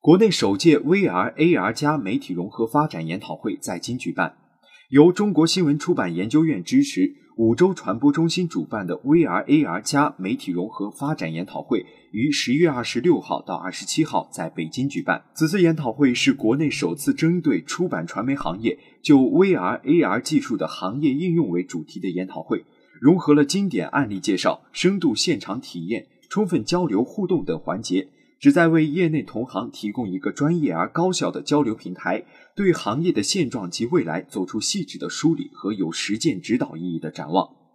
国内首届 VR AR 加媒体融合发展研讨会在京举办，由中国新闻出版研究院支持，五洲传播中心主办的 VR AR 加媒体融合发展研讨会于十月二十六号到二十七号在北京举办。此次研讨会是国内首次针对出版传媒行业就 VR AR 技术的行业应用为主题的研讨会，融合了经典案例介绍、深度现场体验、充分交流互动等环节。旨在为业内同行提供一个专业而高效的交流平台，对行业的现状及未来做出细致的梳理和有实践指导意义的展望。